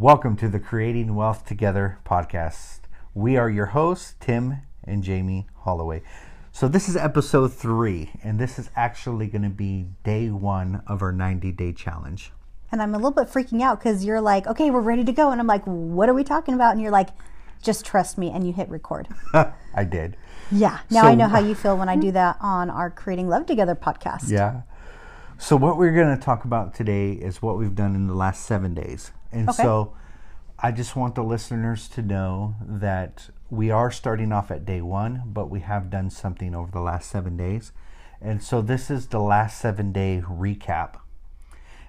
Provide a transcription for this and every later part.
Welcome to the Creating Wealth Together podcast. We are your hosts, Tim and Jamie Holloway. So, this is episode three, and this is actually going to be day one of our 90 day challenge. And I'm a little bit freaking out because you're like, okay, we're ready to go. And I'm like, what are we talking about? And you're like, just trust me. And you hit record. I did. Yeah. Now So- I know how you feel when I do that on our Creating Love Together podcast. Yeah. So what we're going to talk about today is what we've done in the last seven days, and Okay. so I just want the listeners to know that we are starting off at day one, but we have done something over the last seven days, and so this is the last seven day recap.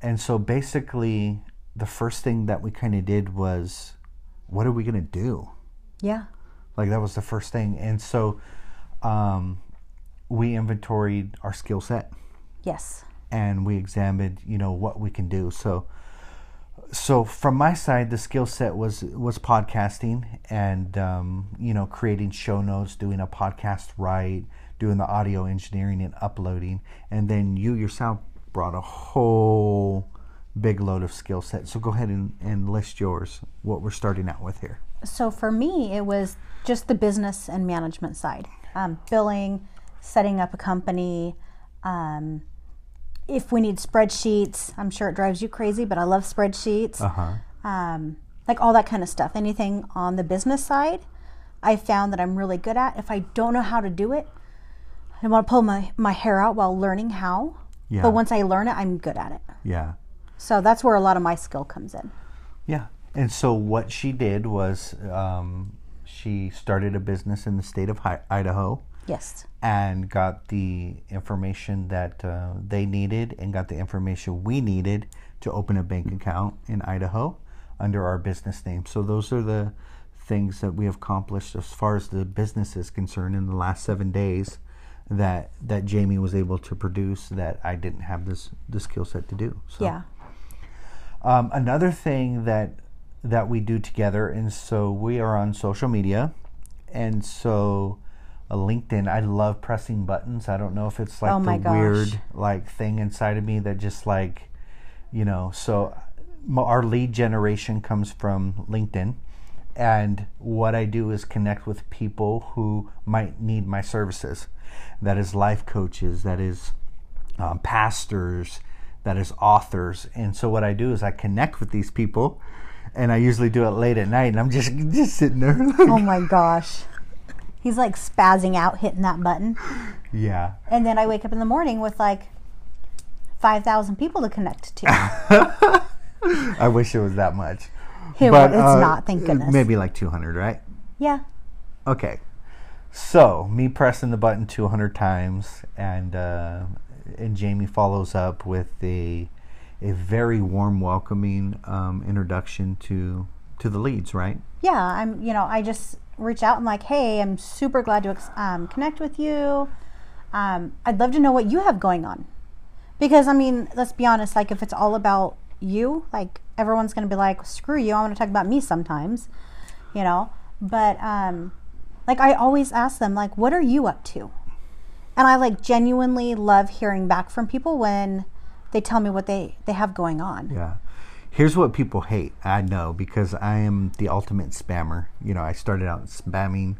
And so basically, the first thing that we kind of did was, what are we going to do? Yeah. Like that was the first thing, and so um, we inventoried our skill set Yes. And we examined you know what we can do. So so from my side the skill set was was podcasting and um, you know creating show notes doing a podcast right doing the audio engineering and uploading. And then you yourself brought a whole big load of skill set. So go ahead and, and list yours what we're starting out with here. So for me, it was just the business and management side. Um, billing, setting up a company. Um, if we need spreadsheets, I'm sure it drives you crazy, but I love spreadsheets. uh-huh um, like all that kind of stuff. Anything on the business side, I found that I'm really good at. If I don't know how to do it, I want to pull my, my hair out while learning how. Yeah. But once I learn it, I'm good at it. yeah So that's where a lot of my skill comes in. Yeah. And so what she did was um, she started a business in the state of Hi- Idaho Yes. and got the information that uh, they needed and got the information we needed to open a bank account in Idaho under our business name. So those are the things that we have accomplished as far as the business is concerned in the last seven days that that Jamie was able to produce that I didn't have this the skill set to do. So. Yeah. Um, another thing that that we do together, and so we are on social media, and so uh, LinkedIn. I love pressing buttons. I don't know if it's like Oh the gosh. weird like thing inside of me that just like, you know. So our lead generation comes from LinkedIn, and what I do is connect with people who might need my services. That is life coaches. That is um, pastors, that is authors. And so what I do is I connect with these people, and I usually do it late at night, and I'm just just sitting there. Like, Oh my gosh. He's like spazzing out, hitting that button. yeah, And then I wake up in the morning with like 5,000 people to connect to. I wish it was that much. It- But, it's uh, not, thank goodness. Maybe like 200, right? Yeah. Okay. So me pressing the button 200 times, and uh, and Jamie follows up with a a very warm, welcoming um, introduction to to the leads, right? yeah i'm you know i just reach out and like hey i'm super glad to um, connect with you. Um, i'd love to know what you have going on. Because i mean let's be honest like if it's all about you like everyone's going to be like screw you i want to talk about me sometimes you know? But um like i always ask them like what are you up to? And i like genuinely love hearing back from people when they tell me what they they have going on. Yeah. Here's what people hate. I know because I am the ultimate spammer. You know, I started out spamming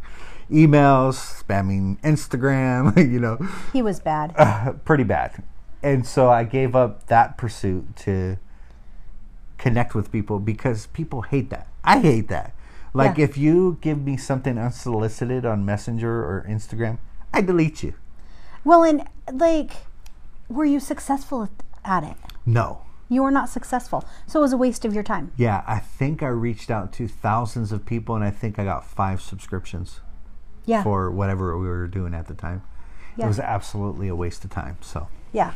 emails, spamming Instagram, you know, he was bad pretty bad. And so I gave up that pursuit to connect with people because people hate that. I hate that. Like Yeah. if you give me something unsolicited on Messenger or Instagram, I delete you. Well, and like, were you successful at it? No. You were not successful. So it was a waste of your time. Yeah, I think I reached out to thousands of people and I think I got 5 subscriptions. Yeah. for whatever we were doing at the time. Yeah. It was absolutely a waste of time. So, Yeah.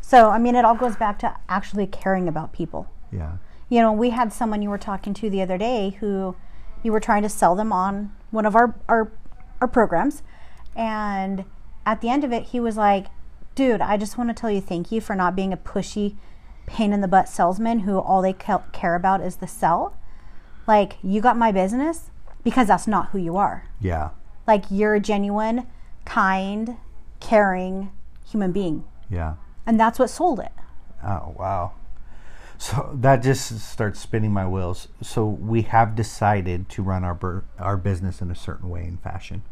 So, I mean, it all goes back to actually caring about people. yeah. You know, we had someone you were talking to the other day who you were trying to sell them on one of our, our, our programs. And at the end of it, he was like, dude, I just want to tell you thank you for not being a pushy, pain in the butt salesman who all they ca- care about is the sell. Like, you got my business because that's not who you are. Yeah. Like, you're a genuine, kind, caring human being. Yeah. And that's what sold it. Oh, wow. So that just starts spinning my wheels. So we have decided to run our bur- our business in a certain way and fashion,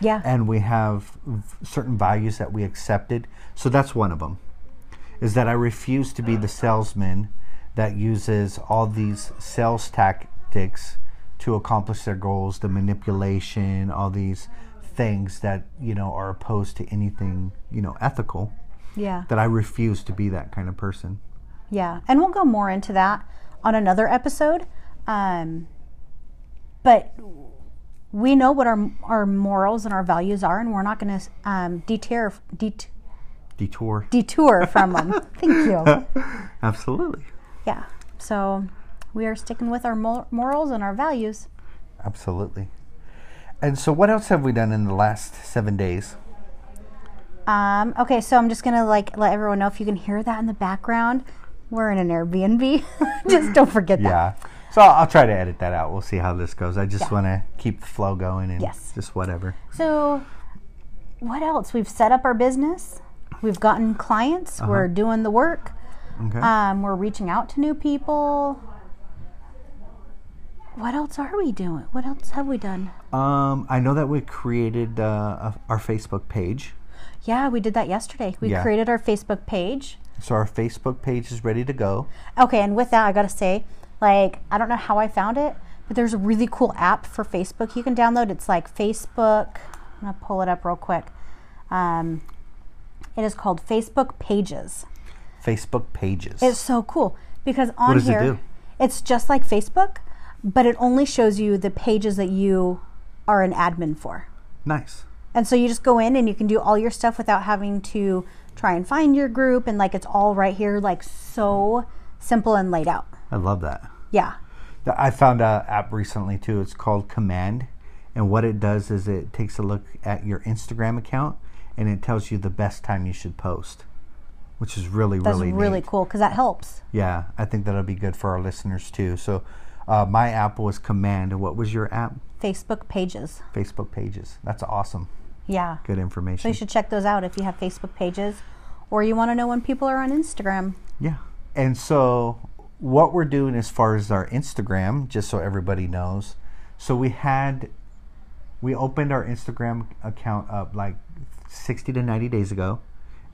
Yeah. and we have v- certain values that we accepted. So that's one of them. Is that I refuse to be the salesman that uses all these sales tactics to accomplish their goals, the manipulation, all these things that you know are opposed to anything you know ethical. yeah. That I refuse to be that kind of person. Yeah, and we'll go more into that on another episode. Um, but we know what our our morals and our values are, and we're not going to um, deter det, Detour. detour from them. Thank you. Absolutely. Yeah. So we are sticking with our mor- morals and our values. Absolutely. And so, what else have we done in the last seven days? Um, okay, so I'm just gonna like let everyone know if you can hear that in the background. We're in an Airbnb. just don't forget that. Yeah. So I'll, I'll try to edit that out. We'll see how this goes. I just Yeah. want to keep the flow going and Yes. just whatever. So, what else? We've set up our business. We've gotten clients. We're doing the work. Okay. Um, we're reaching out to new people. What else are we doing? What else have we done? um, I know that we created uh, our Facebook page. Yeah, we did that yesterday. We Yeah. created our Facebook page. So our Facebook page is ready to go. Okay, and with that, I gotta say, like, I don't know how I found it, but there's a really cool app for Facebook you can download. It's like Facebook. I'm gonna pull it up real quick. Um, it is called Facebook Pages. Facebook pages. It's so cool because on it here, do? it's just like Facebook, but it only shows you the pages that you are an admin for. nice. And so you just go in and you can do all your stuff without having to try and find your group and like it's all right here, like so simple and laid out. I love that. Yeah. I found a app recently too. It's called Command, and what it does is it takes a look at your Instagram account and it tells you the best time you should post, which is really really That's really really, neat. cool because that helps. Yeah, I think that'll be good for our listeners too. So, uh, my app was Command. What was your app? Facebook pages. Facebook pages. That's awesome. Yeah. Good information. So you should check those out if you have Facebook pages or you want to know when people are on Instagram. Yeah. And so, what we're doing as far as our Instagram, just so everybody knows, so we had, we opened our Instagram account up like 60 to 90 days ago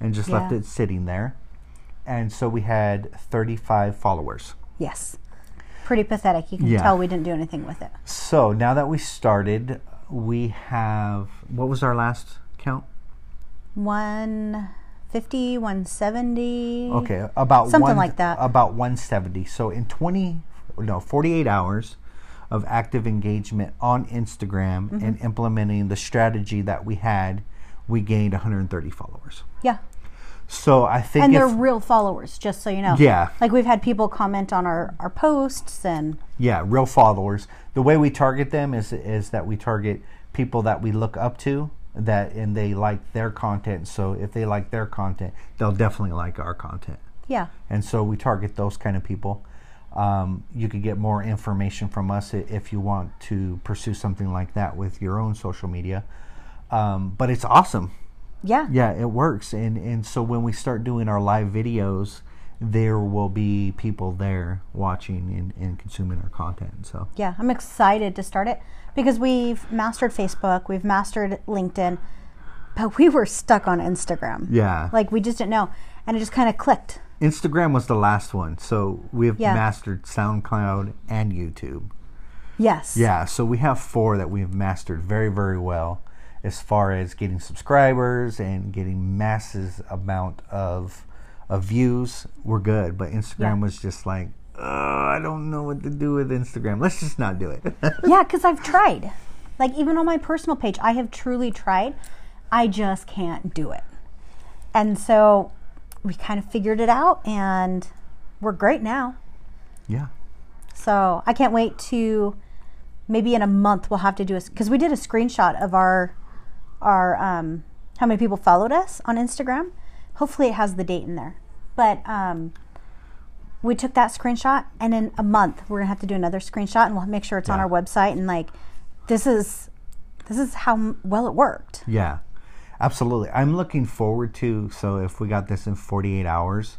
and just left it sitting there. And so we had 35 followers. Yes. Pretty pathetic. You can Yeah. tell we didn't do anything with it. So now that we started, we have, what was our last count? 150, 170. Okay, about Something one, like that. About 170. So in 20, no, 48 hours of active engagement on Instagram Mm-hmm. and implementing the strategy that we had, we gained 130 followers. Yeah. So I think And they're real followers, just so you know. Yeah. Like we've had people comment on our, our posts and yeah, real followers. The way we target them is is that we target people that we look up to that and they like their content. So if they like their content, they'll definitely like our content. yeah. and so we target those kind of people. Um, you could get more information from us if you want to pursue something like that with your own social media. Um, but it's awesome. Yeah. Yeah, it works. And and so when we start doing our live videos, there will be people there watching and, and consuming our content. So Yeah, I'm excited to start it because we've mastered Facebook, we've mastered LinkedIn, but we were stuck on Instagram. yeah, Like we just didn't know. And it just kind of clicked. Instagram was the last one. So we've Yeah. mastered SoundCloud and YouTube. Yes. Yeah, so we have four that we've mastered very, very well as far as getting subscribers and getting masses amount of of views. We're good, but Instagram Yeah. was just like, I don't know what to do with Instagram. Let's just not do it. Yeah, because I've tried. Like even on my personal page, I have truly tried. I just can't do it. And so we kind of figured it out and we're great now. yeah, So I can't wait to maybe in a month we'll have to do a because we did a screenshot of our our um, how many people followed us on Instagram. Hopefully it has the date in there. But um, we took that screenshot and in a month we're gonna have to do another screenshot and we'll make sure it's on our website and like this is this is how well it worked. yeah, absolutely. I'm looking forward to. So if we got this in 48 hours,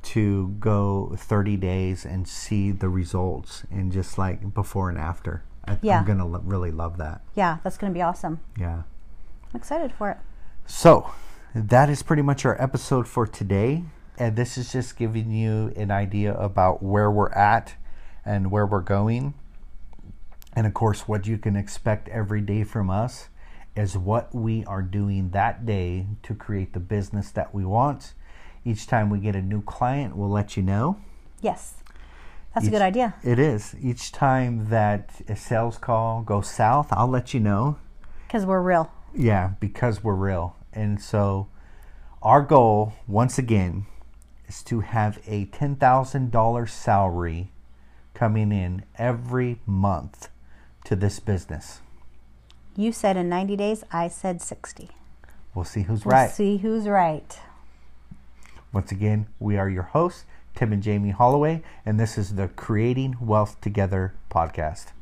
to go 30 days and see the results and just like before and after. I, Yeah. I'm going to lo- really love that. Yeah, that's going to be awesome. Yeah. I'm excited for it. So, that is pretty much our episode for today. And this is just giving you an idea about where we're at and where we're going. And of course, what you can expect every day from us is what we are doing that day to create the business that we want. Each time we get a new client, we'll let you know. Yes. That's a good idea. It is. Each time that a sales call goes south, I'll let you know. Because we're real. Yeah, because we're real. And so our goal, once again, is to have a $10,000 salary coming in every month to this business. You said in 90 days, I said 60. We'll see who's We'll right. see who's right. Once again, we are your hosts, Tim and Jamie Holloway, and this is the Creating Wealth Together podcast.